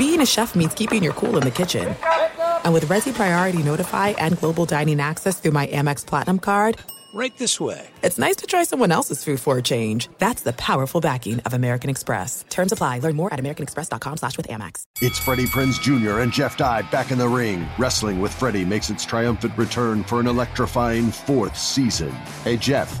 being a chef means keeping your cool in the kitchen. And with Resy Priority Notify and Global Dining Access through my Amex Platinum card, Right this way. it's nice to try someone else's food for a change. That's the powerful backing of American Express. Terms apply. Learn more at americanexpress.com slash with Amex. It's Freddie Prinze Jr. and Jeff Dye back in the ring. Wrestling with Freddie makes its triumphant return for an electrifying fourth season. Hey, Jeff,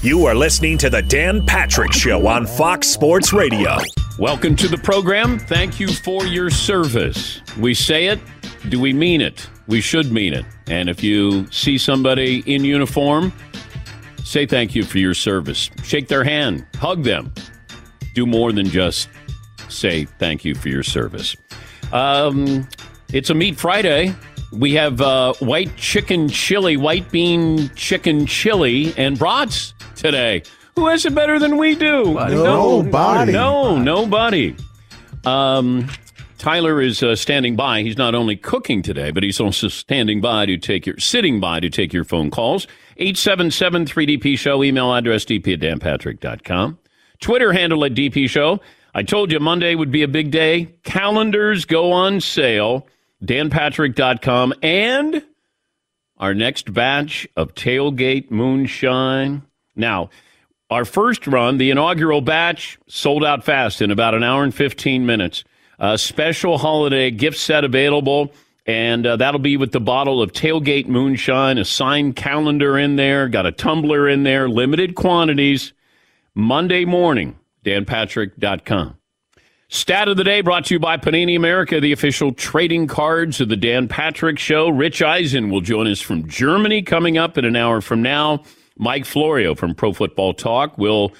You are listening to the Dan Patrick Show on Fox Sports Radio. Welcome to the program. Thank you for your service. We say it, do we mean it? We should mean it. And if you see somebody in uniform, say thank you for your service. Shake their hand, hug them. Do more than just say thank you for your service. Um, it's a Meat Friday. We have uh, white chicken chili, white bean chicken chili, and brats today. Who has it better than we do? Nobody. No, nobody. Um, Tyler is uh, standing by. He's not only cooking today, but he's also standing by to take your, sitting by to take your phone calls. 877 3DP Show, email address dp at danpatrick.com. Twitter handle at DP Show. I told you Monday would be a big day. Calendars go on sale. danpatrick.com. And our next batch of tailgate moonshine. Now, our first run, the inaugural batch, sold out fast in about an hour and 15 minutes. A special holiday gift set available, and uh, that'll be with the bottle of tailgate moonshine, a signed calendar in there, got a tumbler in there, limited quantities. Monday morning, danpatrick.com. Stat of the day brought to you by Panini America, the official trading cards of the Dan Patrick Show. Rich Eisen will join us from Germany coming up in an hour from now. Mike Florio from Pro Football Talk will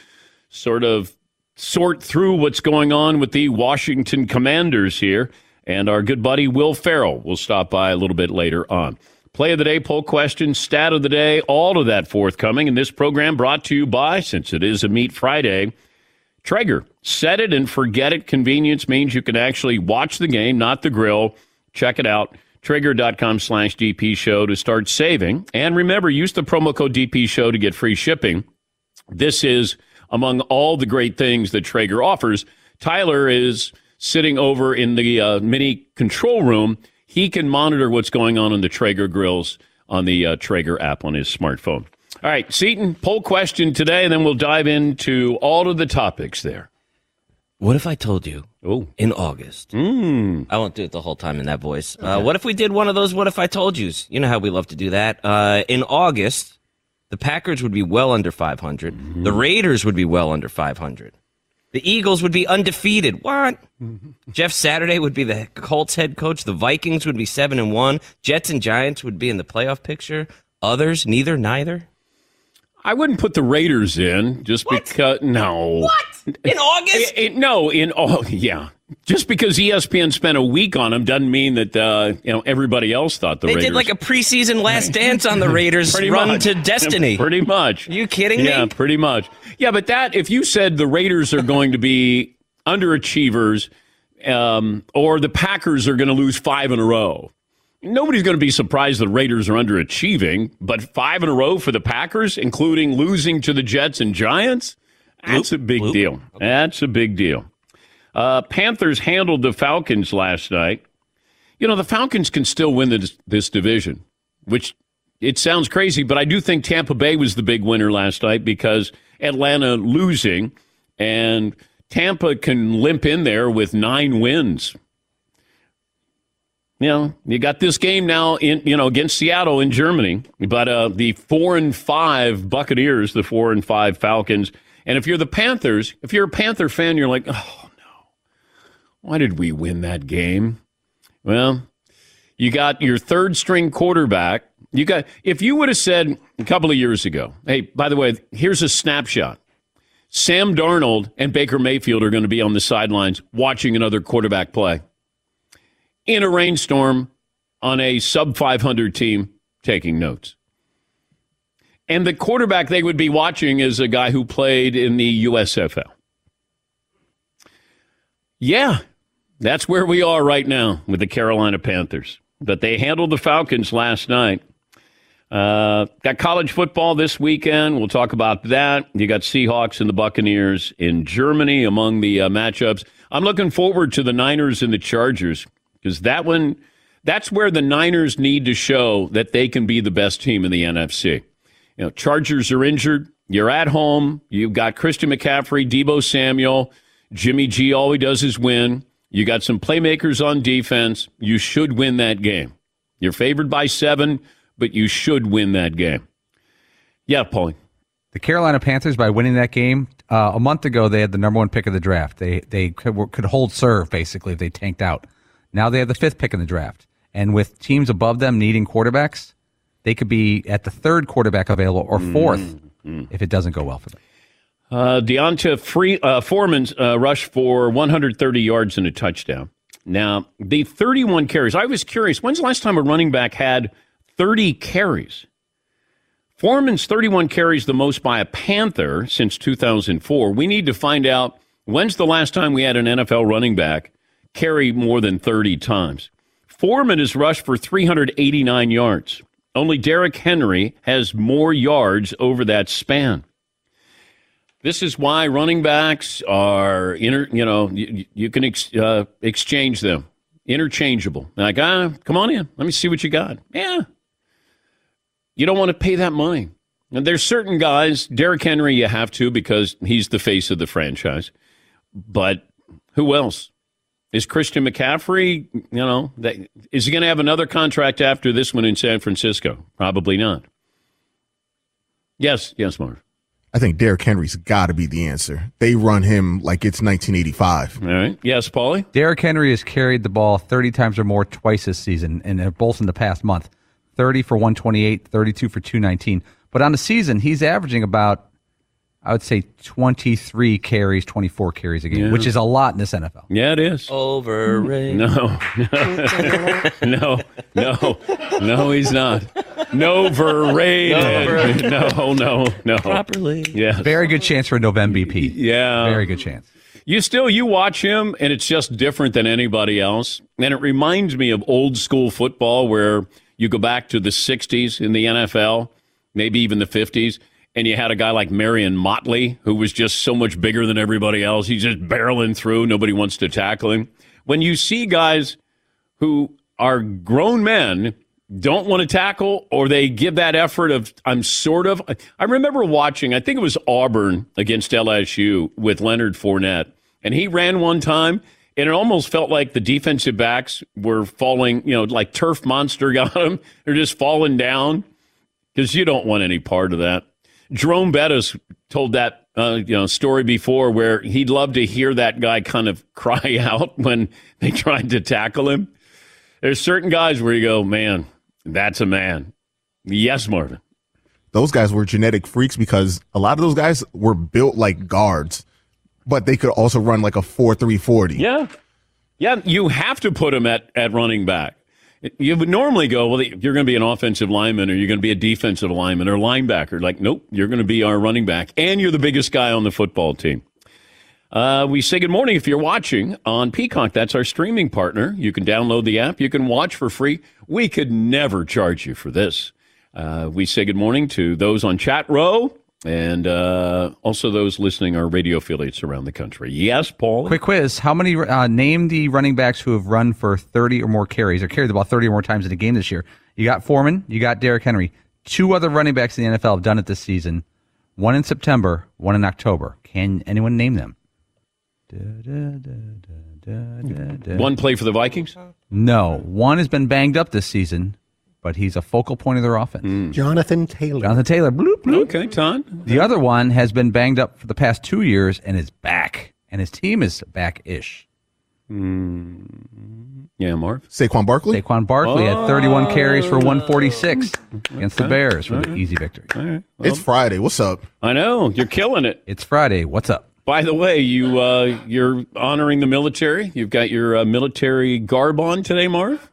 sort of sort through what's going on with the Washington Commanders here. And our good buddy Will Ferrell will stop by a little bit later on. Play of the day, poll question, stat of the day, all of that forthcoming. And this program brought to you by, since it is a Meat Friday, Traeger. Set it and forget it. Convenience means you can actually watch the game, not the grill. Check it out. Traeger.com slash DP show to start saving. And remember, use the promo code DP show to get free shipping. This is among all the great things that Traeger offers. Tyler is sitting over in the uh, mini control room. He can monitor what's going on in the Traeger grills on the uh, Traeger app on his smartphone. All right, Seton, poll question today, and then we'll dive into all of the topics there. What if I told you Oh, in August? mm. I won't do it the whole time in that voice. Uh, what if we did one of those what if I told yous? You know how we love to do that. Uh, in August, the Packers would be well under 500. The Raiders would be well under 500. The Eagles would be undefeated. What? Jeff Saturday would be the Colts head coach. The Vikings would be 7 and 1. Jets and Giants would be in the playoff picture. Others, neither, neither. I wouldn't put the Raiders in just because. No. What? In August? It- it- no, in oh yeah. Just because ESPN spent a week on them doesn't mean that uh, you know everybody else thought the Raiders. They Raiders. did like a preseason last dance on the Raiders Pretty run much. to destiny. Pretty much. Are you kidding Yeah, me? Yeah, pretty much. Yeah, but that if you said the Raiders are going to be underachievers, um, or the Packers are going to lose five in a row, nobody's going to be surprised the Raiders are underachieving, but five in a row for the Packers, including losing to the Jets and Giants, that's a big deal. That's a big deal. Uh, Panthers handled the Falcons last night. You know, the Falcons can still win this, this division, which it sounds crazy, but I do think Tampa Bay was the big winner last night because Atlanta losing and Tampa can limp in there with nine wins. You know, you got this game now in you know against Seattle in Germany, but uh, the four and five Buccaneers, the four and five Falcons, and if you're the Panthers, if you're a Panther fan, you're like, oh no, why did we win that game? Well, you got your third string quarterback. You got if you would have said a couple of years ago, hey, by the way, here's a snapshot. Sam Darnold and Baker Mayfield are going to be on the sidelines watching another quarterback play in a rainstorm on a sub 500 team taking notes. And the quarterback they would be watching is a guy who played in the USFL. Yeah, that's where we are right now with the Carolina Panthers. But they handled the Falcons last night. Uh, got college football this weekend. We'll talk about that. You got Seahawks and the Buccaneers in Germany among the uh, matchups. I'm looking forward to the Niners and the Chargers because that one, that's where the Niners need to show that they can be the best team in the NFC. You know, Chargers are injured. You're at home. You've got Christian McCaffrey, Deebo Samuel, Jimmy G. All he does is win. You got some playmakers on defense. You should win that game. You're favored by seven, but you should win that game. Yeah, Paulie. The Carolina Panthers, by winning that game uh, a month ago, they had the number one pick of the draft. They they could, could hold serve basically if they tanked out. Now they have the fifth pick in the draft, and with teams above them needing quarterbacks, they could be at the third quarterback available or 4th mm-hmm. if it doesn't go well for them. Uh, D'Onta Free, uh, Foreman's uh, rushed for 130 yards and a touchdown. Now, the 31 carries, I was curious, when's the last time a running back had 30 carries? Foreman's 31 carries the most by a Panther since 2004. We need to find out when's the last time we had an NFL running back carry more than 30 times. Foreman has rushed for 389 yards. Only Derrick Henry has more yards over that span. This is why running backs are inter, you know, you, you can ex, uh, exchange them, interchangeable. Like, ah, come on in, let me see what you got. Yeah, you don't want to pay that money. And there's certain guys, Derrick Henry, you have to because he's the face of the franchise. But who else? Is Christian McCaffrey, you know, that, is he going to have another contract after this one in San Francisco? Probably not. Yes, yes, Marv. I think Derrick Henry's got to be the answer. They run him like it's 1985. All right. Yes, Paulie? Derrick Henry has carried the ball 30 times or more twice this season, and they're both in the past month 30 for 128, 32 for 219. But on the season, he's averaging about I would say 23 carries, 24 carries a game, yeah. which is a lot in this NFL. Yeah, it is. Overrated. No, no, no, no, he's not. No, overrated. No, no, no. Properly. Yeah. Very good chance for a November BP. Yeah. Very good chance. You still you watch him and it's just different than anybody else. And it reminds me of old school football where you go back to the 60s in the NFL, maybe even the 50s and you had a guy like Marion Motley, who was just so much bigger than everybody else. He's just barreling through. Nobody wants to tackle him. When you see guys who are grown men don't want to tackle or they give that effort of I'm sort of I remember watching I think it was Auburn against LSU with Leonard Fournette and he ran one time and it almost felt like the defensive backs were falling you know like turf monster got them they're just falling down because you don't want any part of that Jerome Bettis told that uh, you know story before where he'd love to hear that guy kind of cry out when they tried to tackle him. There's certain guys where you go, man, that's a man. Yes, Marvin. Those guys were genetic freaks because a lot of those guys were built like guards, but they could also run like a four three forty. Yeah, yeah. You have to put them at at running back. You would normally go, well, you're going to be an offensive lineman or you're going to be a defensive lineman or linebacker. Like, nope, you're going to be our running back and you're the biggest guy on the football team. Uh, we say good morning if you're watching on Peacock. That's our streaming partner. You can download the app. You can watch for free. We could never charge you for this. Uh, we say good morning to those on chat row and uh, also those listening our radio affiliates around the country. Yes, Paul. Quick quiz: How many uh, name the running backs who have run for thirty or more carries or carried the ball thirty or more times in a game this year? You got Foreman, you got Derrick Henry. Two other running backs in the NFL have done it this season. One in September, one in October. Can anyone name them? One play for the Vikings? No, one has been banged up this season, but he's a focal point of their offense. Hmm. Jonathan Taylor. Jonathan Taylor. Bloop, bloop. Okay, Ton. The other one has been banged up for the past two years and is back, and his team is back-ish. Yeah, Marv. Saquon Barkley. Saquon Barkley had 31 carries for 146 against the Bears for All the right. easy victory. All right. It's Friday. What's up? I know you're killing it. It's Friday. What's up? By the way, you uh, you're honoring the military. You've got your uh, military garb on today, Marv.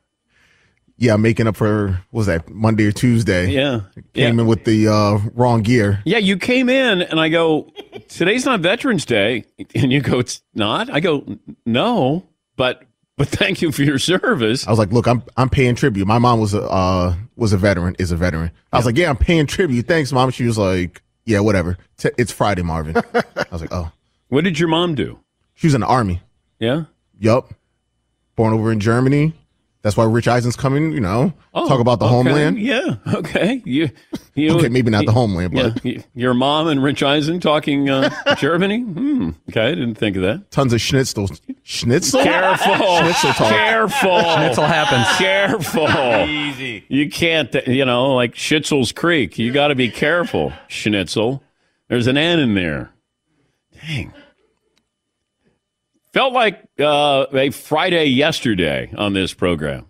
Yeah, I'm making up for what was that Monday or Tuesday? Yeah, Came yeah. in with the uh, wrong gear. Yeah, you came in and I go, today's not Veterans Day, and you go, it's not. I go, no, but but thank you for your service. I was like, look, I'm I'm paying tribute. My mom was a uh, was a veteran, is a veteran. I was like, yeah, I'm paying tribute. Thanks, mom. She was like, yeah, whatever. T- it's Friday, Marvin. I was like, oh, What did your mom do? she was in the army. Yeah. Yup. Born over in Germany. That's why Rich Eisen's coming. You know, talk about the Oh, okay. homeland. Yeah. Okay. You. you Okay, maybe not the homeland, but- yeah, your mom and Rich Eisen talking uh, Germany. Hmm. Okay, I didn't think of that. Tons of schnitzel. Schnitzel. Careful. Schnitzel talk. Careful. Schnitzel happens. Careful. Easy. You can't, you know, like Schnitzel's Creek. You got to be careful, Schnitzel. There's an N in there. Dang. Felt like uh, a Friday yesterday on this program.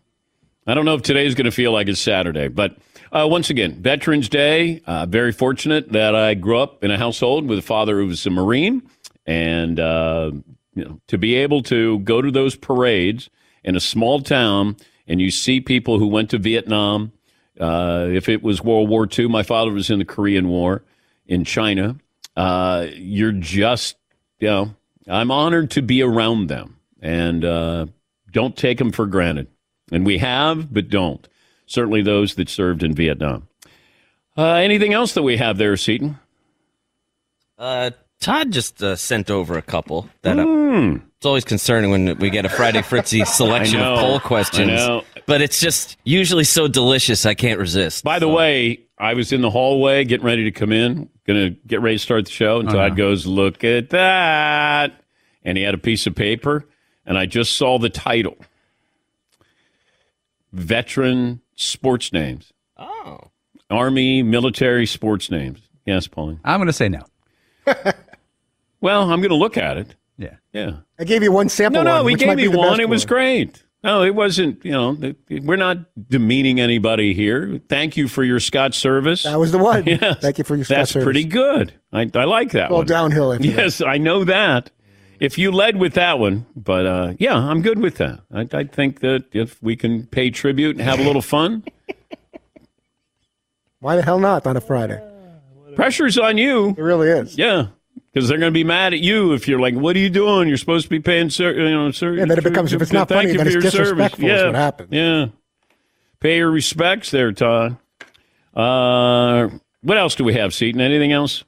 I don't know if today is going to feel like it's Saturday, but uh, once again, Veterans Day. Uh, very fortunate that I grew up in a household with a father who was a Marine, and uh, you know, to be able to go to those parades in a small town and you see people who went to Vietnam. Uh, if it was World War II, my father was in the Korean War in China. Uh, you're just, you know, I'm honored to be around them and uh, don't take them for granted. And we have, but don't. Certainly those that served in Vietnam. Uh, anything else that we have there, Seton? Uh, Todd just uh, sent over a couple that Hmm. It's always concerning when we get a Friday Fritzy selection know, of poll questions. I know. But it's just usually so delicious, I can't resist. By the way, I was in the hallway getting ready to come in, going to get ready to start the show, and Uh-huh. Todd goes, Look at that. And he had a piece of paper, and I just saw the title Veteran Sports Names. Oh. Army, military sports names. Yes, Pauline. I'm going to say no. Well, I'm going to look at it. Yeah. Yeah. I gave you one sample. No, no, one, we gave might you one. best It was great. No, it wasn't, you know, we're not demeaning anybody here. Thank you for your Scotch service. That was the one. Yes. Thank you for your Scotch That's service. pretty good. I, I like that Well, one. downhill after that. Yes, I know that. If you led with that one, but uh, yeah, I'm good with that. I, I think that if we can pay tribute and have a little fun, Why the hell not on a Friday? pressure's on you. It really is. Yeah, because they're going to be mad at you if you're like, "What are you doing? You're supposed to be paying, sir." you know, ser- Yeah, then it becomes- if it's not funny, you then it's your service." disrespectful is Yeah, what happens. Yeah, pay your respects there, Todd. Uh, what else do we have, Seton? Anything else?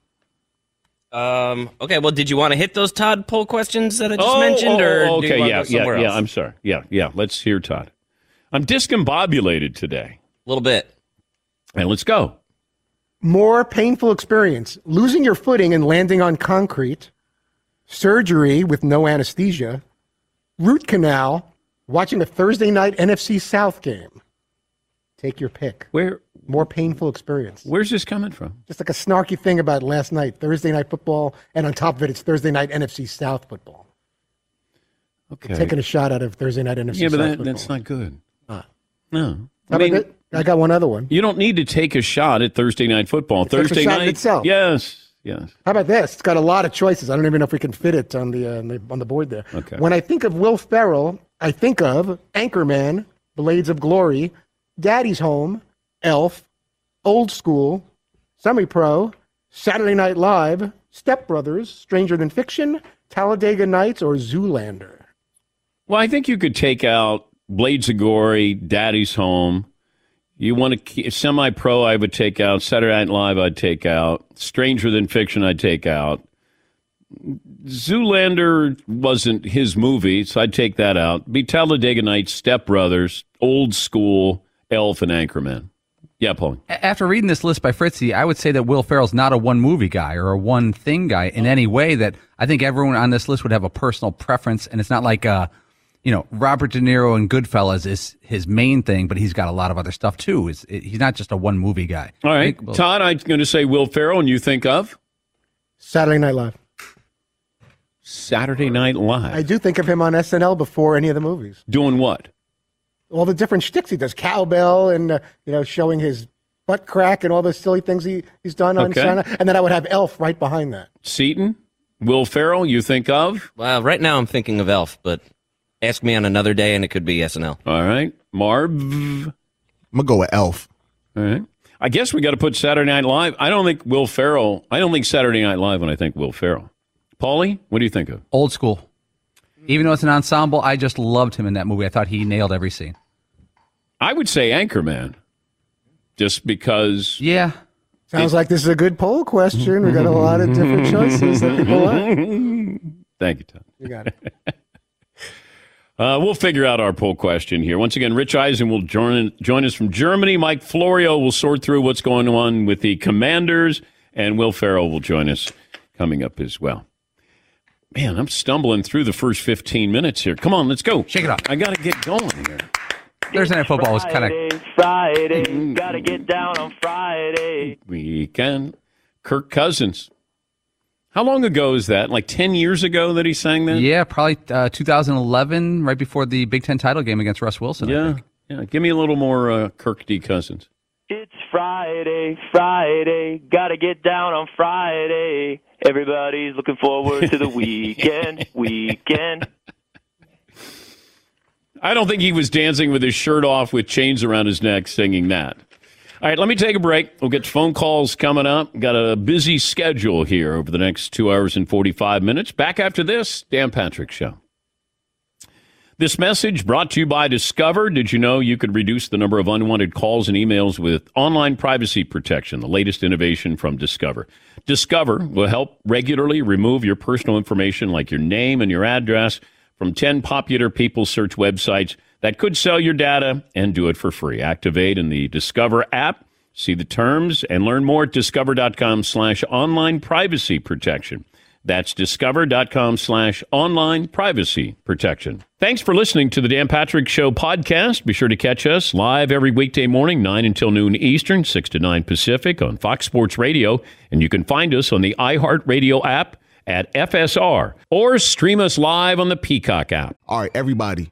Um, okay, well, did you want to hit those Todd poll questions that I just Oh, mentioned? oh, or oh, okay, yeah, yeah, else? yeah. I'm sorry. Yeah, yeah. Let's hear Todd. I'm discombobulated today. A little bit. And let's go. More painful experience: losing your footing and landing on concrete, surgery with no anesthesia, root canal, watching a Thursday night NFC South game. Take your pick. Where more painful experience? Where's this coming from? Just like a snarky thing about last night, Thursday night football, and on top of it, it's Thursday night NFC South football. Okay. Taking a shot out of Thursday night NFC yeah, but South that, football. that's not good. Ah. No. About it? I got one other one. You don't need to take a shot at Thursday night football. a Thursday night itself. Yes. Yes. How about this? It's got a lot of choices. I don't even know if we can fit it on the, uh, on the on the board there. Okay. When I think of Will Ferrell, I think of Anchorman, Blades of Glory, Daddy's Home, Elf, Old School, Semi Pro, Saturday Night Live, Step Brothers, Stranger Than Fiction, Talladega Nights or Zoolander? Well, I think you could take out Blades of Glory, Daddy's Home. You want to semi pro, I would take out. Saturday Night Live, I'd take out. Stranger Than Fiction, I'd take out. Zoolander wasn't his movie, so I'd take that out. Be Talladega Nights, Step Brothers, Old School, Elf, and Anchorman. Yeah, Paul. After reading this list by Fritzy, I would say that Will Ferrell's not a one movie guy or a one thing guy in any way. That I think everyone on this list would have a personal preference, and it's not like uh, you know Robert De Niro and Goodfellas is his main thing, but he's got a lot of other stuff too. Is he's not just a one movie guy. All right, I think- Todd, I'm going to say Will Ferrell, and you think of Saturday Night Live. Saturday Night Live. I do think of him on SNL before any of the movies. Doing what? All the different shticks he does, cowbell, and uh, you know, showing his butt crack and all the silly things he, he's done on Okay. Saturday. And then I would have Elf right behind that. Seton, Will Ferrell, you think of? Well, right now I'm thinking of Elf, but ask me on another day and it could be SNL. All right, Marv. I'm gonna go with Elf. All right. I guess we got to put Saturday Night Live. I don't think Will Ferrell. I don't think Saturday Night Live when I think Will Ferrell. Paulie, what do you think of? Old school. Even though it's an ensemble, I just loved him in that movie. I thought he nailed every scene. I would say Anchorman, just because. Yeah. Sounds like this is a good poll question. We got a lot of different choices that people like. Thank you, Tom. You got it. Uh, we'll figure out our poll question here. Once again, Rich Eisen will join, join us from Germany. Mike Florio will sort through what's going on with the Commanders, and Will Ferrell will join us coming up as well. Man, I'm stumbling through the first 15 minutes here. Come on, let's go. Shake it up. I got to get going here. Thursday Night Football was kind of Friday, Mm-hmm. gotta get down on Friday. Weekend. Kirk Cousins. How long ago is that? Like 10 years ago that he sang that? Yeah, probably uh, 2011, right before the Big Ten title game against Russ Wilson. I Yeah. think. Yeah. Give me a little more uh, Kirk D. Cousins. It's Friday, Friday, gotta get down on Friday. Everybody's looking forward to the weekend, weekend. I don't think he was dancing with his shirt off with chains around his neck singing that. All right, let me take a break. We'll get phone calls coming up. Got a busy schedule here over the next two hours and 45 minutes. Back after this, Dan Patrick Show. This message brought to you by Discover. Did you know you could reduce the number of unwanted calls and emails with online privacy protection, the latest innovation from Discover? Discover will help regularly remove your personal information like your name and your address from 10 popular people search websites that could sell your data and do it for free. Activate in the Discover app, see the terms, and learn more at discover.com slash online privacy protection. That's discover.com slash online privacy protection. Thanks for listening to the Dan Patrick Show podcast. Be sure to catch us live every weekday morning, 9 until noon Eastern, 6 to 9 Pacific on Fox Sports Radio. And you can find us on the iHeartRadio app at FSR or stream us live on the Peacock app. All right, everybody,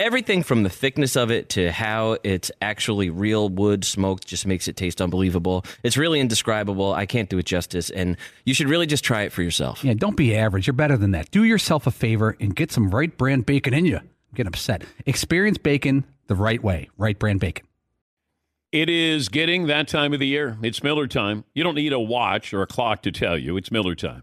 Everything from the thickness of it to how it's actually real wood smoked just makes it taste unbelievable. It's really indescribable. I can't do it justice, and you should really just try it for yourself. Yeah, don't be average. You're better than that. Do yourself a favor and get some right brand bacon in you. Get upset. Experience bacon the right way. Right brand bacon. It is getting that time of the year. It's Miller time. You don't need a watch or a clock to tell you. It's Miller time.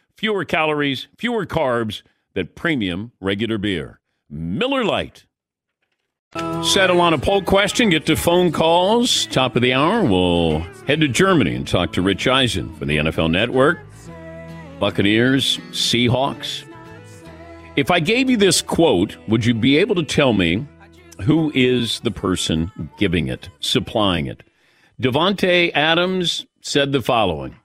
fewer calories, fewer carbs than premium regular beer. Miller Lite. Settle on a poll question, get to phone calls. Top of the hour, we'll head to Germany and talk to Rich Eisen from the NFL Network. Buccaneers, Seahawks. If I gave you this quote, would you be able to tell me who is the person giving it, supplying it? Davante Adams said the following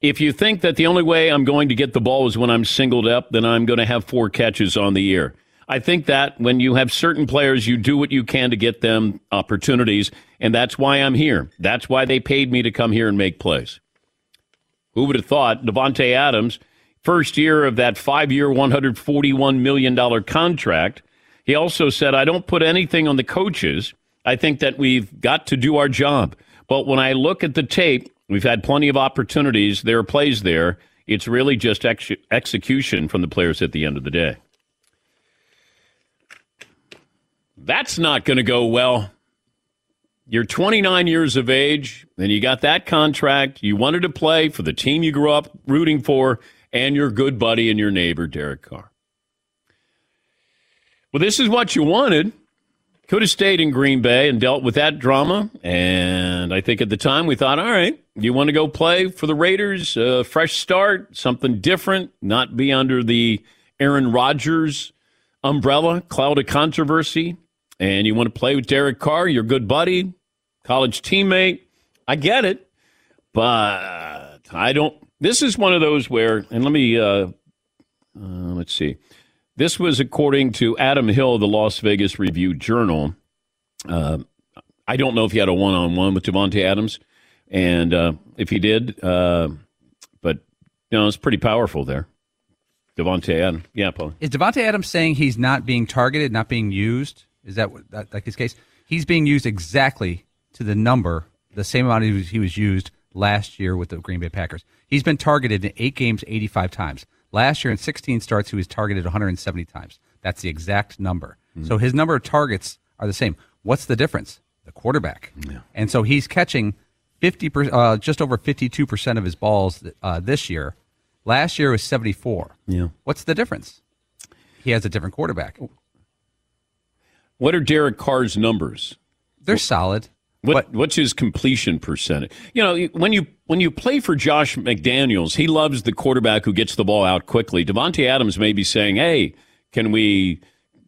If you think that the only way I'm going to get the ball is when I'm singled up, then I'm going to have four catches on the year. I think that when you have certain players, you do what you can to get them opportunities, and that's why I'm here. That's why they paid me to come here and make plays. Who would have thought Davante Adams, first year of that five year, $141 million contract, he also said, I don't put anything on the coaches. I think that we've got to do our job. But when I look at the tape, we've had plenty of opportunities. There are plays there. It's really just ex- execution from the players at the end of the day. That's not going to go well. You're 29 years of age, and you got that contract. You wanted to play for the team you grew up rooting for, and your good buddy and your neighbor, Derek Carr. Well, this is what you wanted. Could have stayed in Green Bay and dealt with that drama. And I think at the time we thought, all right, you want to go play for the Raiders, a fresh start, something different, not be under the Aaron Rodgers umbrella, cloud of controversy. And you want to play with Derek Carr, your good buddy, college teammate. I get it. But I don't. This is one of those where, and let me, uh, uh, let's see. This was according to Adam Hill, the Las Vegas Review Journal. Uh, I don't know if he had a one on one with Davante Adams, and uh, if he did, uh, but you know, it's pretty powerful there. Davante Adams, yeah, Paul. Is Davante Adams saying he's not being targeted, not being used? Is that, that like his case? He's being used exactly to the number, the same amount he was, he was used last year with the Green Bay Packers. He's been targeted in eight games, 85 times. Last year in 16 starts, he was targeted 170 times. That's the exact number. So his number of targets are the same. What's the difference? The quarterback. And so he's catching 50, per, uh, just over 52 percent of his balls uh, this year. Last year was 74. Yeah. What's the difference? He has a different quarterback. What are Derek Carr's numbers? They're solid. What what's his completion percentage? You know, when you when you play for Josh McDaniels, he loves the quarterback who gets the ball out quickly. Davante Adams may be saying, "Hey, can we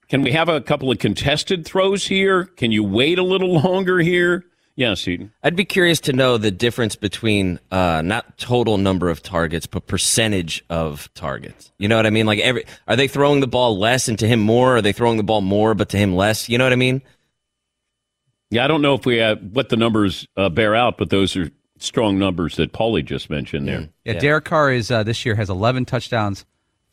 can we have a couple of contested throws here? Can you wait a little longer here?" Yes, Eden. I'd be curious to know the difference between uh, not total number of targets, but percentage of targets. You know what I mean? Like, every are they throwing the ball less and to him more? Or are they throwing the ball more but to him less? You know what I mean? Yeah, I don't know if we have what the numbers uh, bear out, but those are strong numbers that Paulie just mentioned there. Yeah, Derek Carr is uh, this year has 11 touchdowns,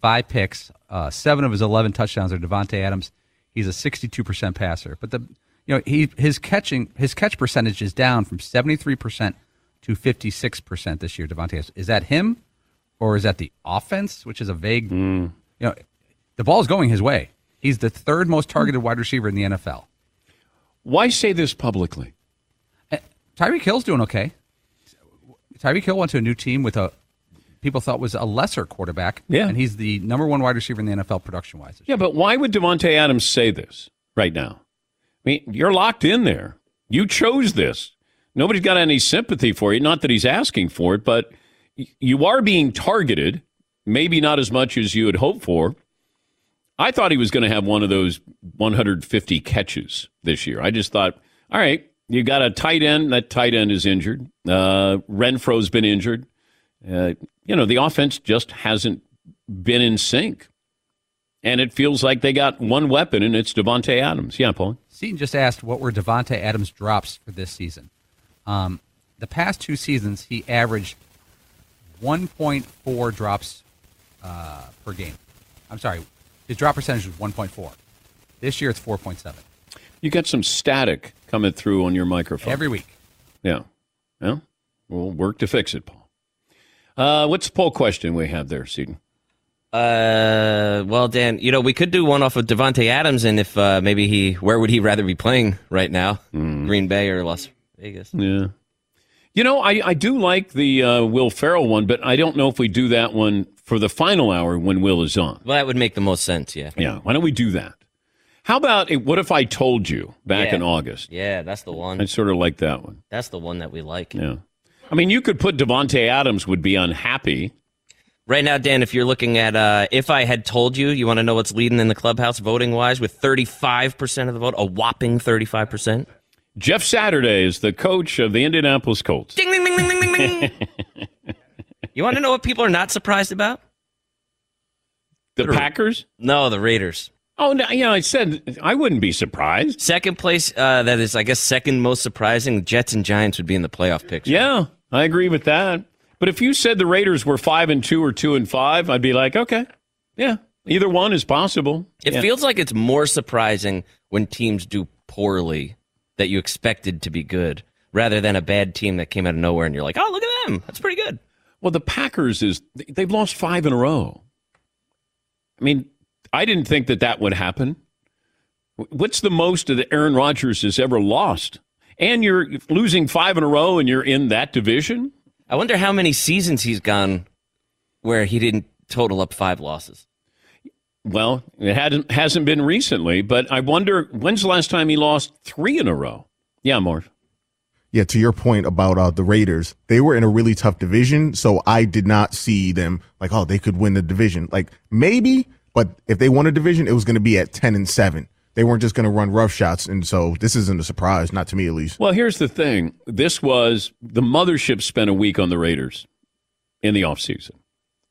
five picks. Uh, seven of his 11 touchdowns are Davante Adams. He's a 62% passer, but the you know he his catching his catch percentage is down from 73% to 56% this year. Davante Adams. is that him or is that the offense, which is a vague? You know, the ball is going his way. He's the third most targeted wide receiver in the NFL. Why say this publicly? Eh, Tyreek Hill's doing okay. Tyreek Hill went to a new team with a people thought was a lesser quarterback. Yeah. And he's the number one wide receiver in the NFL production wise. Yeah, but why would Davante Adams say this right now? I mean, you're locked in there. You chose this. Nobody's got any sympathy for you. Not that he's asking for it, but you are being targeted. Maybe not as much as you had hoped for. I thought he was going to have one of those 150 catches this year. I just thought, all right, you got a tight end. That tight end is injured. Uh, Renfrow's been injured. Uh, you know, the offense just hasn't been in sync. And it feels like they got one weapon, and it's Davante Adams. Yeah, Paul. Seton just asked what were Davante Adams' drops for this season. Um, the past two seasons, he averaged 1.4 drops uh, per game. I'm sorry, his drop percentage was 1.4. This year, it's 4.7 You got some static coming through on your microphone every week. Yeah. Well, we'll work to fix it, Paul. Uh, what's the poll question we have there, Seton? Uh, well, Dan, you know, we could do one off of Davante Adams, and if uh, maybe he, where would he rather be playing right now? Green Bay or Las Vegas? Yeah. You know, I, I do like the uh, Will Ferrell one, but I don't know if we do that one for the final hour when Will is on. Well, that would make the most sense. Yeah. Yeah. Why don't we do that? How about it, what if I told you back Yeah. in August? Yeah, that's the one. I sort of like that one. That's the one that we like. Yeah. I mean, you could put Davante Adams would be unhappy. Right now, Dan, if you're looking at uh, if I had told you, you want to know what's leading in the clubhouse voting wise with 35% of the vote, a whopping 35%. Jeff Saturday is the coach of the Indianapolis Colts. Ding, ding, ding, ding, ding, ding, ding. you want to know what people are not surprised about? The Packers? No, the Raiders. Oh, no, yeah, I said I wouldn't be surprised. Second place, uh, that is, I guess, second most surprising. Jets and Giants would be in the playoff picture. Yeah, I agree with that. But if you said the Raiders were five and two or two and five, I'd be like, okay, yeah, either one is possible. It Yeah. feels like it's more surprising when teams do poorly that you expected to be good, rather than a bad team that came out of nowhere and you're like, oh, look at them, that's pretty good. Well, the Packers is they've lost five in a row. I mean, I didn't think that that would happen. What's the most that Aaron Rodgers has ever lost? And you're losing five in a row, and you're in that division. I wonder how many seasons he's gone where he didn't total up five losses. Well, it hadn't hasn't been recently, but I wonder when's the last time he lost three in a row? Yeah, Marv. Yeah, to your point about uh, the Raiders, they were in a really tough division, so I did not see them like, oh, they could win the division. Like maybe, but if they won a division, it was going to be at ten and seven. They weren't just going to run rough shots, and so this isn't a surprise, not to me at least. Well, here's the thing. This was the mothership spent a week on the Raiders in the offseason.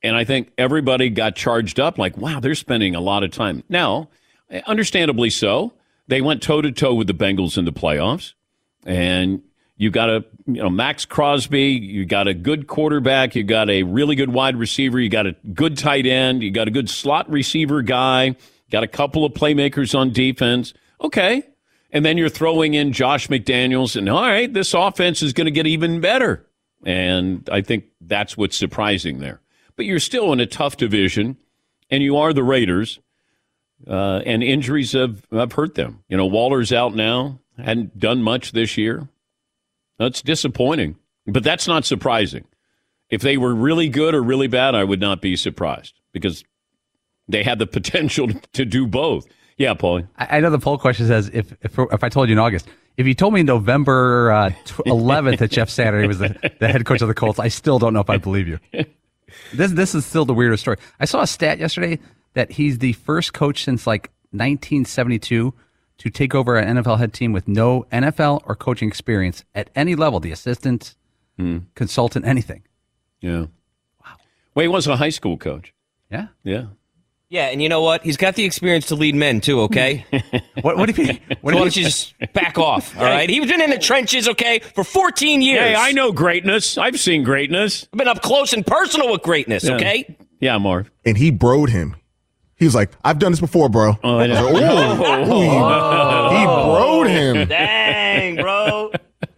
And I think everybody got charged up like, wow, they're spending a lot of time. Now, understandably so. They went toe to toe with the Bengals in the playoffs. And you got a, you know, Maxx Crosby, you got a good quarterback, you got a really good wide receiver, you got a good tight end, you got a good slot receiver guy, got a couple of playmakers on defense. Okay. And then you're throwing in Josh McDaniels, and all right, this offense is going to get even better. And I think that's what's surprising there. But you're still in a tough division, and you are the Raiders, uh, and injuries have, have hurt them. You know, Waller's out now, hadn't done much this year. That's disappointing, but that's not surprising. If they were really good or really bad, I would not be surprised because they had the potential to do both. Yeah, Paulie. I, I know the poll question says if, if if I told you in August, If you told me November uh, tw- 11th that Jeff Saturday was the, the head coach of the Colts, I still don't know if I believe you. This this is still the weirdest story. I saw a stat yesterday that he's the first coach since like 1972 to take over an NFL head team with no NFL or coaching experience at any level, the assistant, hmm. consultant, anything. Yeah. Wow. Well, he was a high school coach. Yeah. Yeah. Yeah, and you know what? He's got the experience to lead men too. Okay. what? What if he? Why don't you just back off? All right. He's been in the trenches, okay, for 14 years. Hey, I know greatness. I've seen greatness. I've been up close and personal with greatness. Yeah. Okay. Yeah, Marv. And he broed him. He was like, "I've done this before, bro." Oh, I was like, "Ooh, ooh, he, he broed him. Dang, bro.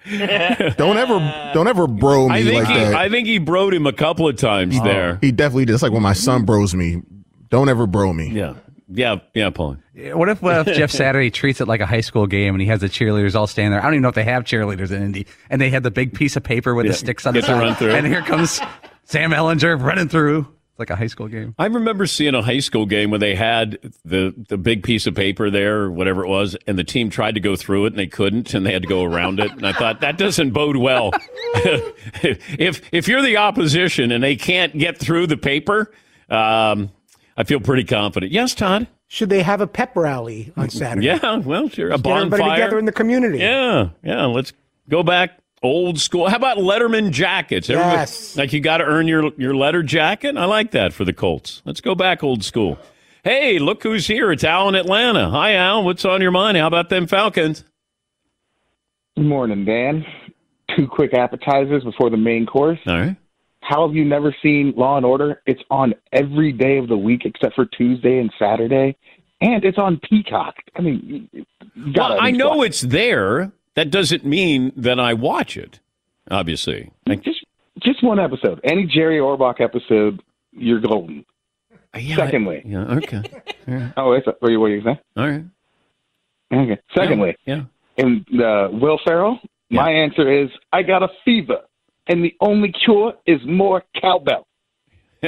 Don't ever, don't ever bro me I think like he, that." I think he broed him a couple of times there. He definitely did. It's like when my son bros me. Don't ever bro me. Yeah. Yeah. Yeah, Paul. What if, what if Jeff Saturday treats it like a high school game and he has the cheerleaders all standing there? I don't even know if they have cheerleaders in Indy, and they had the big piece of paper with Yeah, the sticks on the get to side. run through. And here comes Sam Ehlinger running through. It's like a high school game. I remember seeing a high school game where they had the the big piece of paper there, or whatever it was, and the team tried to go through it and they couldn't, and they had to go around it. And I thought that doesn't bode well. if if you're the opposition and they can't get through the paper, um, I feel pretty confident. Yes, Todd. Should they have a pep rally on Saturday? Yeah, well, sure, a Just get everybody together in the community. Yeah, yeah. Let's go back old school. How about Letterman jackets? Everybody- Yes. like you got to earn your your letter jacket. I like that for the Colts. Let's go back old school. Hey, look who's here! It's Al in Atlanta. Hi, Al. What's on your mind? How about them Falcons? Good morning, Dan. Two quick appetizers before the main course. All right. How have you never seen Law and Order? It's on every day of the week except for Tuesday and Saturday, and it's on Peacock. I mean, you- you gotta Well, I know watch it's there. That doesn't mean that I watch it. Obviously, just just one episode. Any Jerry Orbach episode, you're golden. Secondly, yeah, okay. oh, it's, what are you what are you saying? All right. Okay. Secondly, yeah. in uh, Will Ferrell, my answer is I got a fever, and the only cure is more cowbell.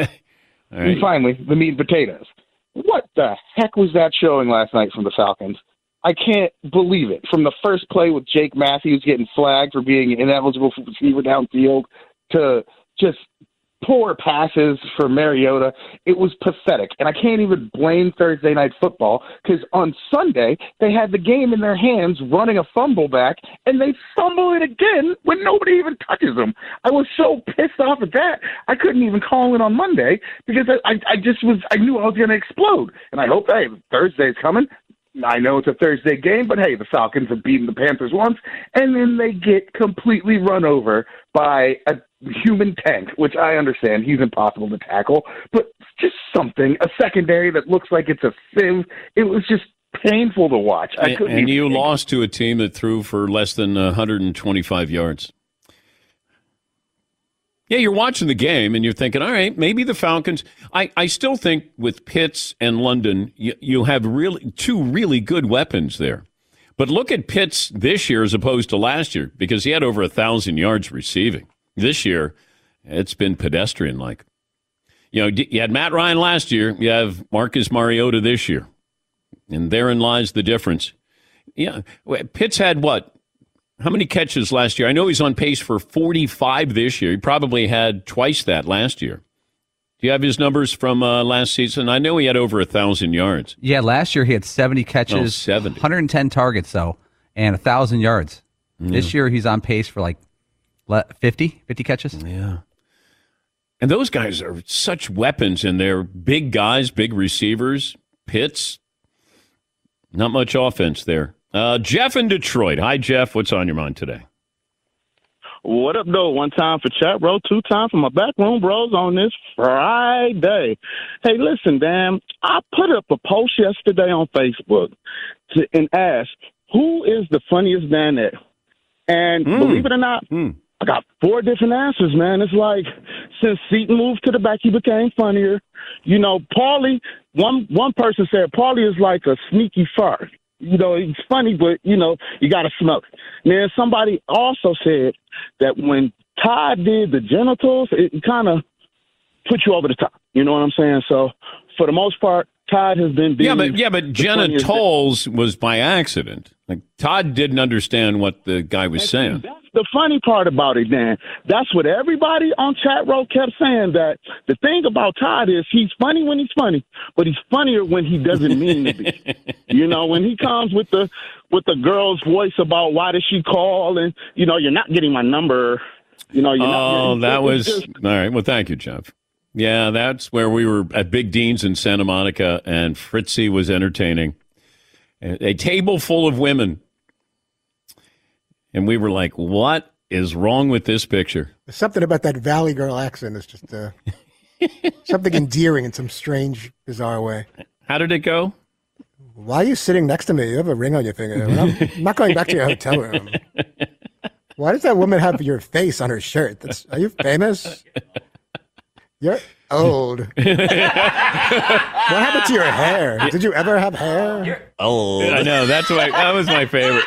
And finally, the meat and potatoes. What the heck was that showing last night from the Falcons? I can't believe it. From the first play with Jake Matthews getting flagged for being ineligible for receiver downfield to just poor passes for Mariota, it was pathetic. And I can't even blame Thursday night football because on Sunday they had the game in their hands running a fumble back and they fumble it again when nobody even touches them. I was so pissed off at that I couldn't even call it on Monday because I, I, I just was I knew I was going to explode. And I hope hey Thursday's coming. I know it's a Thursday game, but hey, the Falcons have beaten the Panthers once, and then they get completely run over by a human tank, which I understand he's impossible to tackle, but just something, a secondary that looks like it's a sieve. It was just painful to watch. I And, couldn't and you lost to a team that threw for less than 125 yards. Yeah, you're watching the game and you're thinking, all right, maybe the Falcons. I, I still think with Pitts and London, you, you have really two really good weapons there. But look at Pitts this year as opposed to last year because he had over a thousand yards receiving. This year, it's been pedestrian like. You know, you had Matt Ryan last year. You have Marcus Mariota this year, and therein lies the difference. Yeah, Pitts had what? How many catches last year? I know he's on pace for 45 this year. He probably had twice that last year. Do you have his numbers from uh, last season? I know he had over a thousand yards. Yeah, last year he had 70 catches, Oh, 70. 110 targets, though, and 1,000 yards. This year he's on pace for like le- 50, 50 catches. Yeah. And those guys are such weapons, and they're big guys, big receivers. Pitts, not much offense there. Uh, Jeff in Detroit. Hi, Jeff. What's on your mind today? What up, though? One time for chat, bro. Two time for my backroom bros on this Friday. Hey, listen, Dan. I put up a post yesterday on Facebook to, and asked, who is the funniest there? And believe it or not, I got four different answers, man. It's like since Seton moved to the back, he became funnier. You know, Paulie. One one person said Paulie is like a sneaky fart. You know, it's funny, but you know, you got to smoke. Then somebody also said that when Todd did the genitals, it kind of put you over the top. You know what I'm saying? So, for the most part, Todd has been Yeah, but yeah, but funniest- was by accident. Like Todd didn't understand what the guy was saying. That's the funny part about it, Dan. That's what everybody on chat row kept saying. That the thing about Todd is he's funny when he's funny, but he's funnier when he doesn't mean to be. you know, when he comes with the with the girl's voice about why did she call, and you know, you're not getting my number. You know, you're Oh, not. that was just- all right. Well, thank you, Jeff. Yeah, that's where we were at Big Dean's in Santa Monica, and Fritzy was entertaining a table full of women, and we were like, "What is wrong with this picture?" There's something about that Valley Girl accent is just uh, something endearing in some strange, bizarre way. How did it go? Why are you sitting next to me? You have a ring on your finger. I'm not, I'm not going back to your hotel room. Why does that woman have your face on her shirt? That's, are you famous? You're old. what happened to your hair? Did you ever have hair? Oh, I know that's my that was my favorite.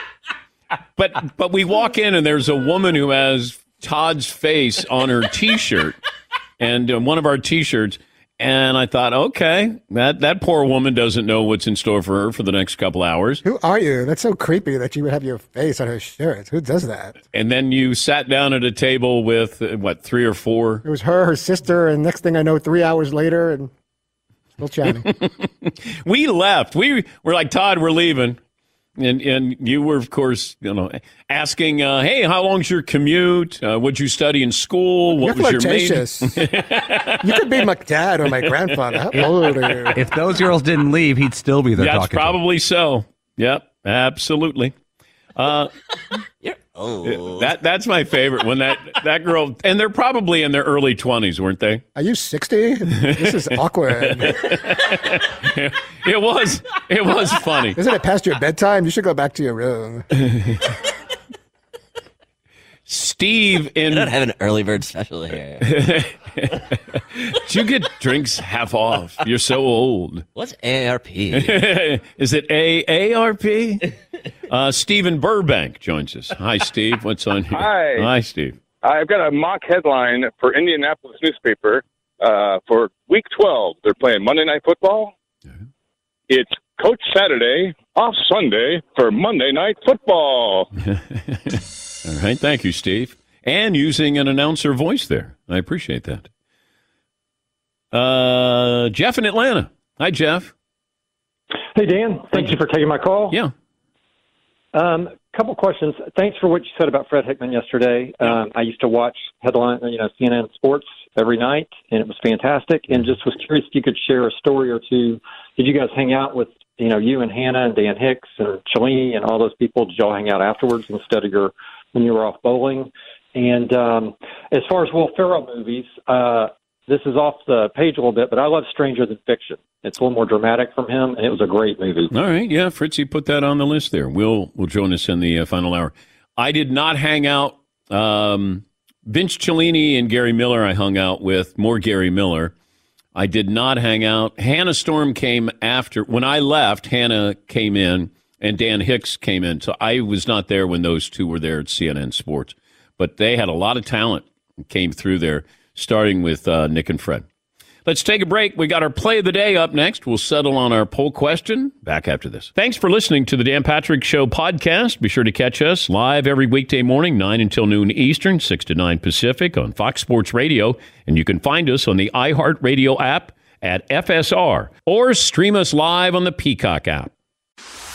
But but we walk in and there's a woman who has Todd's face on her T-shirt and uh, one of our T-shirts. And I thought, okay, that that poor woman doesn't know what's in store for her for the next couple hours. Who are you? That's so creepy that you would have your face on her shirt. Who does that? And then you sat down at a table with uh, what three or four. It was her, her sister, and next thing I know, three hours later, and still chatting. we left. We were like, Todd, we're leaving. And and you were, of course, you know, asking, uh, hey, how long's your commute? Uh, what'd you study in school? What You're was your major? you could be my dad or my grandfather. How old are you? If those girls didn't leave, he'd still be there That's talking. to probably so. Yep, absolutely. Uh, oh, that that's my favorite when that that girl, and they're probably in their early twenties, weren't they? Are you 60? This is awkward. It was it was funny. Isn't it past your bedtime? You should go back to your room. Steve in I don't have an early bird special here. Do you get drinks half off. You're so old. What's ARP? Is it AARP? Uh, Stephen Burbank joins us. Hi, Steve. What's on here? Hi. Hi, Steve. I've got a mock headline for Indianapolis newspaper uh, for Week 12. They're playing Monday Night Football. It's Coach Saturday off Sunday for Monday Night Football. All right. Thank you, Steve. And using an announcer voice there. I appreciate that. Uh, Jeff in Atlanta. Hi, Jeff. Hey, Dan. Thank you for taking my call. Yeah. Um, couple questions. Thanks for what you said about Fred Hickman yesterday. Um, I used to watch headline, you know, CNN Sports every night, and it was fantastic. And just was curious if you could share a story or two. Did you guys hang out with, you know, you and Hannah and Dan Hicks and Cellini and all those people? Did y'all hang out afterwards instead of your when you were off bowling? And um, as far as Will Ferrell movies, uh, this is off the page a little bit, but I love Stranger Than Fiction. It's a little more dramatic from him, and it was a great movie. All right. Yeah. Fritzy put that on the list there. Will will join us in the uh, final hour. I did not hang out. Um, Vince Cellini and Gary Miller, I hung out with. More Gary Miller. I did not hang out. Hannah Storm came after. When I left, Hannah came in and Dan Hicks came in. So I was not there when those two were there at CNN Sports. But they had a lot of talent came through there, starting with uh, Nick and Fred. Let's take a break. We got our play of the day up next. We'll settle on our poll question back after this. Thanks for listening to the Dan Patrick Show podcast. Be sure to catch us live every weekday morning, 9 until noon Eastern, 6 to 9 Pacific on Fox Sports Radio. And you can find us on the iHeartRadio app at FSR or stream us live on the Peacock app.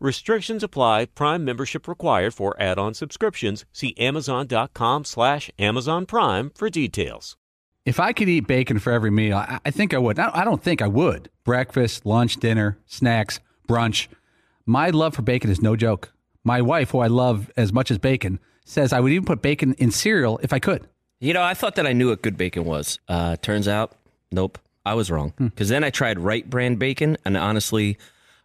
Restrictions apply. Prime membership required for add-on subscriptions. See Amazon.com slash Amazon Prime for details. If I could eat bacon for every meal, I, I think I would. I, I don't think I would. Breakfast, lunch, dinner, snacks, brunch. My love for bacon is no joke. My wife, who I love as much as bacon, says I would even put bacon in cereal if I could. You know, I thought that I knew what good bacon was. Uh, turns out, nope, I was wrong. Because then I tried Wright brand bacon, and honestly,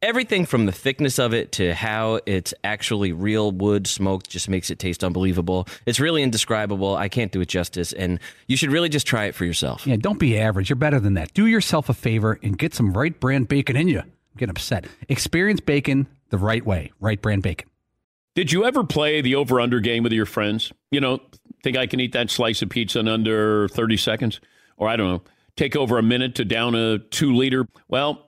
Everything from the thickness of it to how it's actually real wood smoked just makes it taste unbelievable. It's really indescribable. I can't do it justice, and you should really just try it for yourself. Yeah, don't be average. You're better than that. Do yourself a favor and get some Wright brand bacon in you. I'm getting upset. Experience bacon the right way. Wright brand bacon. Did you ever play the over under game with your friends? You know, think I can eat that slice of pizza in under 30 seconds? Or I don't know, take over a minute to down a two liter? Well,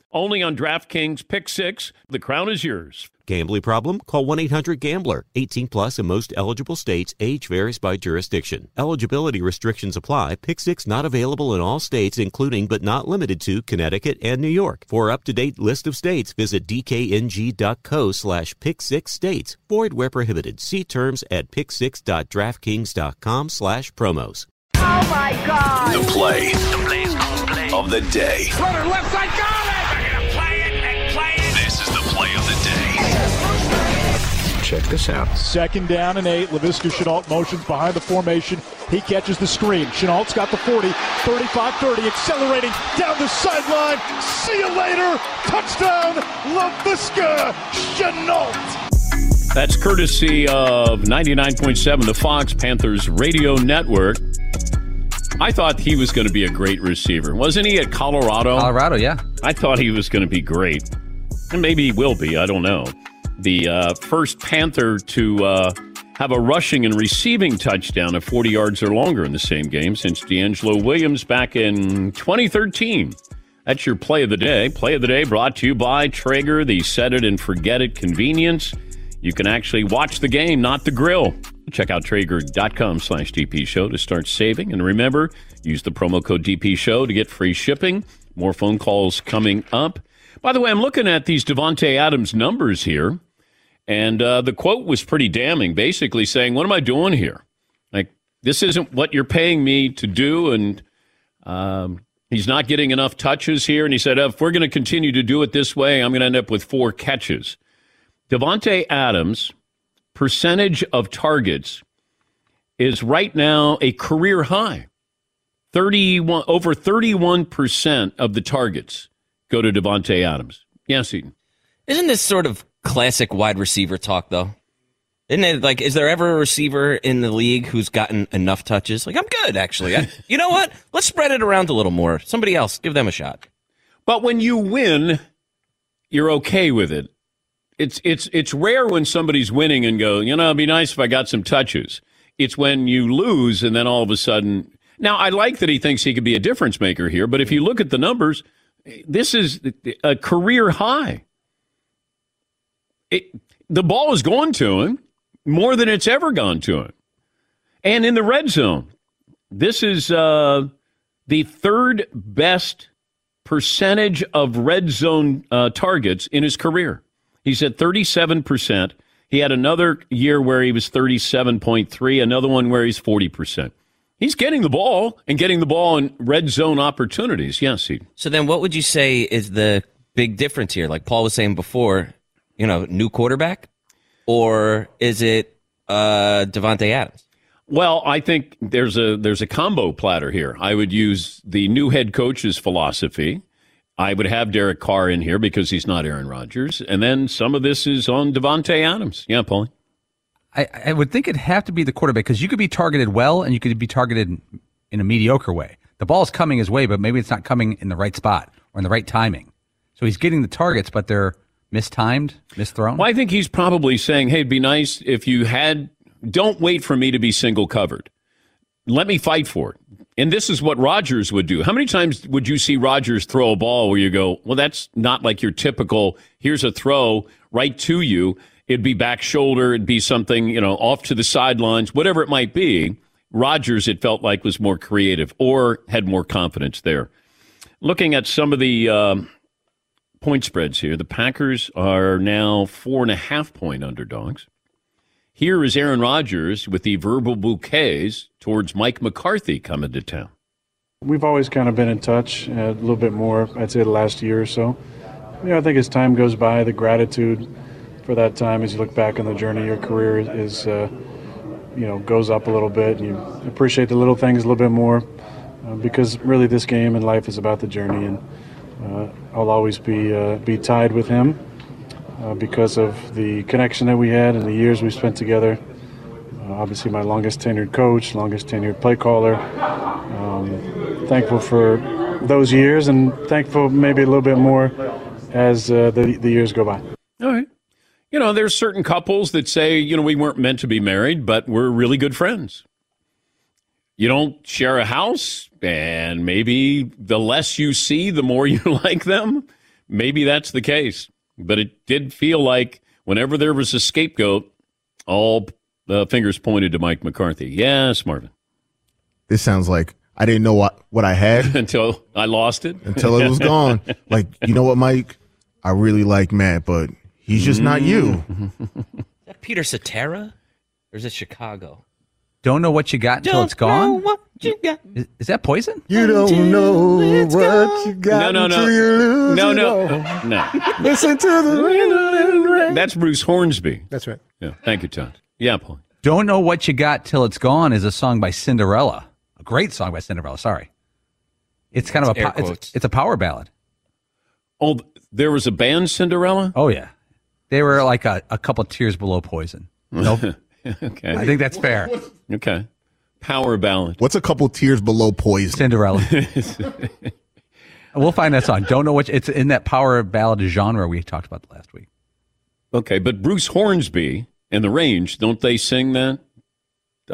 only on DraftKings Pick 6. The crown is yours. Gambling problem? Call 1-800-GAMBLER. 18 plus in most eligible states. Age varies by jurisdiction. Eligibility restrictions apply. Pick six not available in all states, including but not limited to Connecticut and New York. For up-to-date list of states, visit dkng.co slash pick six states. Void where prohibited. See terms at pick6.draftkings.com slash promos. Oh my God! The play of the day. Runner left side, got play of the day. Check this out. Second down and eight. Laviska Shenault motions behind the formation. He catches the screen. Shenault's got the 40, 35 30, accelerating down the sideline. See you later. Touchdown, Laviska Shenault. That's courtesy of 99.7, the Fox Panthers radio network. I thought he was going to be a great receiver. Wasn't he at Colorado? Colorado, yeah. I thought he was going to be great. And maybe he will be. I don't know. The uh, first Panther to uh, have a rushing and receiving touchdown of 40 yards or longer in the same game since DeAngelo Williams back in 2013. That's your play of the day. Play of the day brought to you by Traeger, the set it and forget it convenience. You can actually watch the game, not the grill. Check out Traeger.com slash DP show to start saving. And remember, use the promo code DP show to get free shipping. More phone calls coming up. By the way, I'm looking at these Davante Adams numbers here, and uh, the quote was pretty damning, basically saying, "What am I doing here? Like, this isn't what you're paying me to do, and um, he's not getting enough touches here. And he said, if we're going to continue to do it this way, I'm going to end up with four catches. Davante Adams' percentage of targets is right now a career high. 31 over 31% of the targets go to Davante Adams. Yes, Seton. Isn't this sort of classic wide receiver talk, though? Isn't it like, is there ever a receiver in the league who's gotten enough touches? Like, I'm good, actually. I, you know what? Let's spread it around a little more. Somebody else, give them a shot. But when you win, you're okay with it. It's it's it's rare when somebody's winning and go, you know, it'd be nice if I got some touches. It's when you lose and then all of a sudden. Now, I like that he thinks he could be a difference maker here, but if you look at the numbers, this is a career high. It, the ball is going to him more than it's ever gone to him. And in the red zone, this is uh, the third best percentage of red zone uh, targets in his career. He's at 37%. He had another year where he was 37.3, another one where he's 40%. He's getting the ball and getting the ball in red zone opportunities. Yes, he. So then what would you say is the big difference here? Like Paul was saying before, you know, new quarterback? Or is it uh, Davante Adams? Well, I think there's a there's a combo platter here. I would use the new head coach's philosophy. I would have Derek Carr in here because he's not Aaron Rodgers, and then some of this is on Davante Adams. Yeah, Paulie. I, I would think it'd have to be the quarterback because you could be targeted well and you could be targeted in a mediocre way. The ball's coming his way, but maybe it's not coming in the right spot or in the right timing. So he's getting the targets, but they're mistimed, misthrown. Well, I think he's probably saying, "Hey, it'd be nice if you had. Don't wait for me to be single covered. Let me fight for it." And this is what Rodgers would do. How many times would you see Rodgers throw a ball where you go, "Well, that's not like your typical. Here's a throw right to you." It'd be back shoulder. It'd be something, you know, off to the sidelines, whatever it might be. Rodgers, it felt like, was more creative or had more confidence there. Looking at some of the um, point spreads here, the Packers are now four and a half point underdogs. Here is Aaron Rodgers with the verbal bouquets towards Mike McCarthy coming to town. We've always kind of been in touch uh, a little bit more, I'd say, the last year or so. You know, I think as time goes by, the gratitude for that time as you look back on the journey your career is, uh, you know, goes up a little bit, and you appreciate the little things a little bit more uh, because really this game and life is about the journey, and uh, I'll always be uh, be tied with him uh, because of the connection that we had and the years we spent together. Uh, obviously, my longest tenured coach, longest tenured play caller. Um, thankful for those years, and thankful maybe a little bit more as the the years go by. You know, there's certain couples that say, you know, we weren't meant to be married, but we're really good friends. You don't share a house, and maybe the less you see, the more you like them. Maybe that's the case. But it did feel like whenever there was a scapegoat, all the fingers pointed to Mike McCarthy. Yes, Marvin. This sounds like I didn't know what, what I had until I lost it. Until it was gone. like, you know what, Mike? I really like Matt, but He's just not you. Mm. Is that Peter Cetera? Or is it Chicago? Don't know what you got until Don't it's gone. know what you got. Is, is that poison? You don't know what you got No, no, no. until you lose No, it no. all. No. Listen to the wind rain. That's Bruce Hornsby. That's right. Yeah. Thank you, Todd. Yeah, Paul. Don't know what you got till it's gone is a song by Cinderella. A great song by Cinderella. Sorry, it's kind of That's a air po- it's, quotes. it's a power ballad. Oh, there was a band, Cinderella? Oh yeah, they were like a, a couple tiers below Poison. Nope. okay. I think that's fair. Okay. Power ballad. What's a couple tiers below poison? Cinderella. we'll find that song. Don't know which. It's in that power ballad genre we talked about last week. Okay, but Bruce Hornsby and the Range, don't they sing that?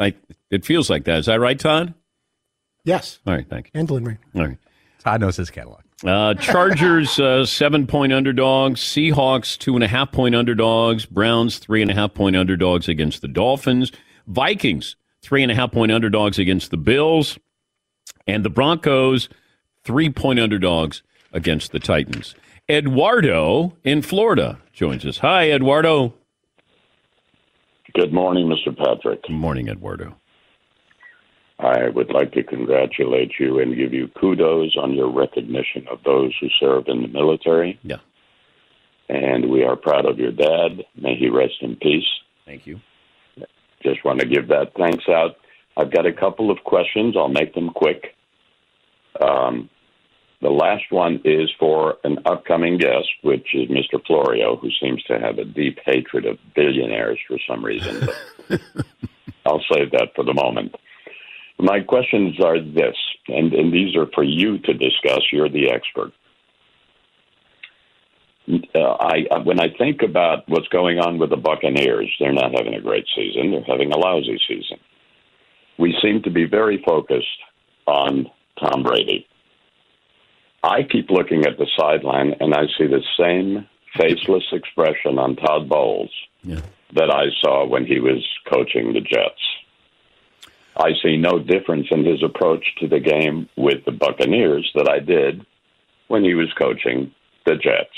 I. It feels like that. Is that right, Todd? Yes. All right, thank you. Mandolin Rain. All right. Todd knows his catalog. Uh, Chargers uh, seven point underdogs. Seahawks two and a half point underdogs. Browns three and a half point underdogs against the Dolphins. Vikings three and a half point underdogs against the Bills, and the Broncos three point underdogs against the Titans. Eduardo in Florida joins us. Hi, Eduardo. Good morning, Mr. Patrick. Good morning, Eduardo. I would like to congratulate you and give you kudos on your recognition of those who serve in the military. Yeah. And we are proud of your dad. May he rest in peace. Thank you. Just want to give that thanks out. I've got a couple of questions. I'll make them quick. Um, the last one is for an upcoming guest, which is Mr. Florio, who seems to have a deep hatred of billionaires for some reason. I'll save that for the moment. My questions are this, and, and these are for you to discuss. You're the expert. Uh, I uh, when I think about what's going on with the Buccaneers, they're not having a great season. They're having a lousy season. We seem to be very focused on Tom Brady. I keep looking at the sideline and I see the same faceless expression on Todd Bowles Yeah. that I saw when he was coaching the Jets. I see no difference in his approach to the game with the Buccaneers that I did when he was coaching the Jets.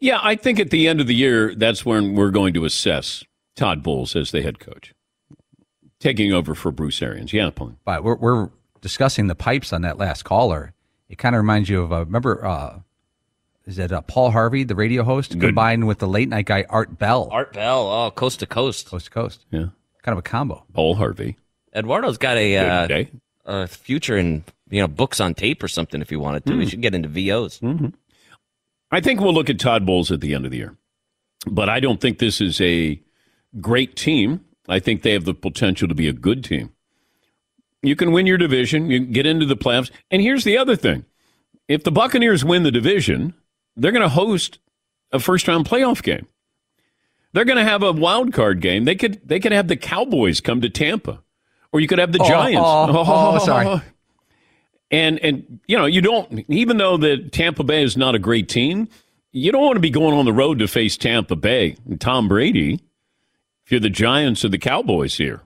Yeah, I think at the end of the year, that's when we're going to assess Todd Bowles as the head coach, taking over for Bruce Arians. Yeah, Paul. But we're, we're discussing the pipes on that last caller. It kind of reminds you of, uh, remember, uh, is it uh, Paul Harvey, the radio host, combined with the late night guy Art Bell? Art Bell, oh, coast to coast. Coast to coast. Yeah. Kind of a combo. Paul Harvey. Eduardo's got a, uh, a future in you know books on tape or something if you wanted to. Hmm. We should get into VOs. Mm-hmm. I think we'll look at Todd Bowles at the end of the year. But I don't think this is a great team. I think they have the potential to be a good team. You can win your division, you can get into the playoffs. And here's the other thing if the Buccaneers win the division, they're going to host a first round playoff game. They're going to have a wild card game. They could they could have the Cowboys come to Tampa, or you could have the Oh, Giants. oh, oh, oh sorry. And and you know you don't even though the Tampa Bay is not a great team, you don't want to be going on the road to face Tampa Bay and Tom Brady. If you're the Giants or the Cowboys here,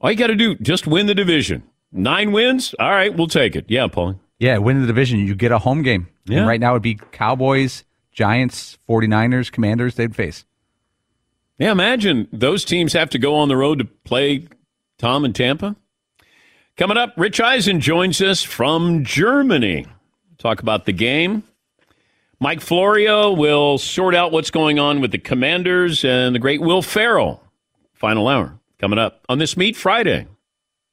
all you got to do just win the division. Nine wins, all right, we'll take it. Yeah, Paul. Yeah, win the division. You get a home game. And Yeah. right now it'd be Cowboys, Giants, 49ers, Commanders they'd face. Yeah, imagine those teams have to go on the road to play Tom and Tampa. Coming up, Rich Eisen joins us from Germany. Talk about the game. Mike Florio will sort out what's going on with the Commanders and the great Will Ferrell. Final hour coming up on this Meet Friday.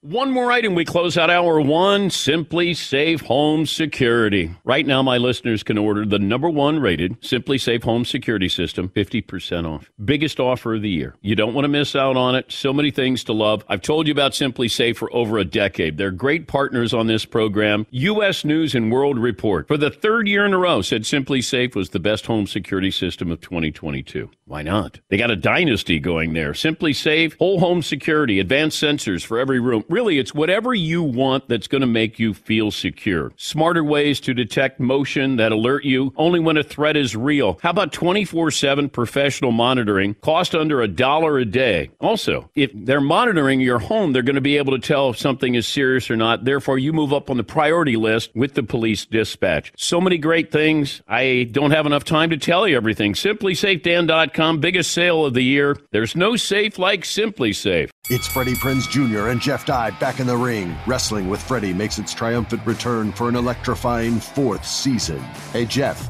One more item. We close out hour one. SimpliSafe Home Security. Right now, my listeners can order the number one rated SimpliSafe Home Security System, 50% off. Biggest offer of the year. You don't want to miss out on it. So many things to love. I've told you about SimpliSafe for over a decade. They're great partners on this program. U.S. News and World Report, for the third year in a row, said SimpliSafe was the best home security system of 2022. Why not? They got a dynasty going there. SimpliSafe, whole home security, advanced sensors for every room. Really, it's whatever you want that's going to make you feel secure. Smarter ways to detect motion that alert you only when a threat is real. How about 24 7 professional monitoring? Cost under a dollar a day. Also, if they're monitoring your home, they're going to be able to tell if something is serious or not. Therefore, you move up on the priority list with the police dispatch. So many great things. I don't have enough time to tell you everything. SimplySafeDan.com, biggest sale of the year. There's no safe like SimpliSafe. It's Freddie Prinze Jr. and Jeff Dye back in the ring. Wrestling with Freddie makes its triumphant return for an electrifying fourth season. Hey, Jeff,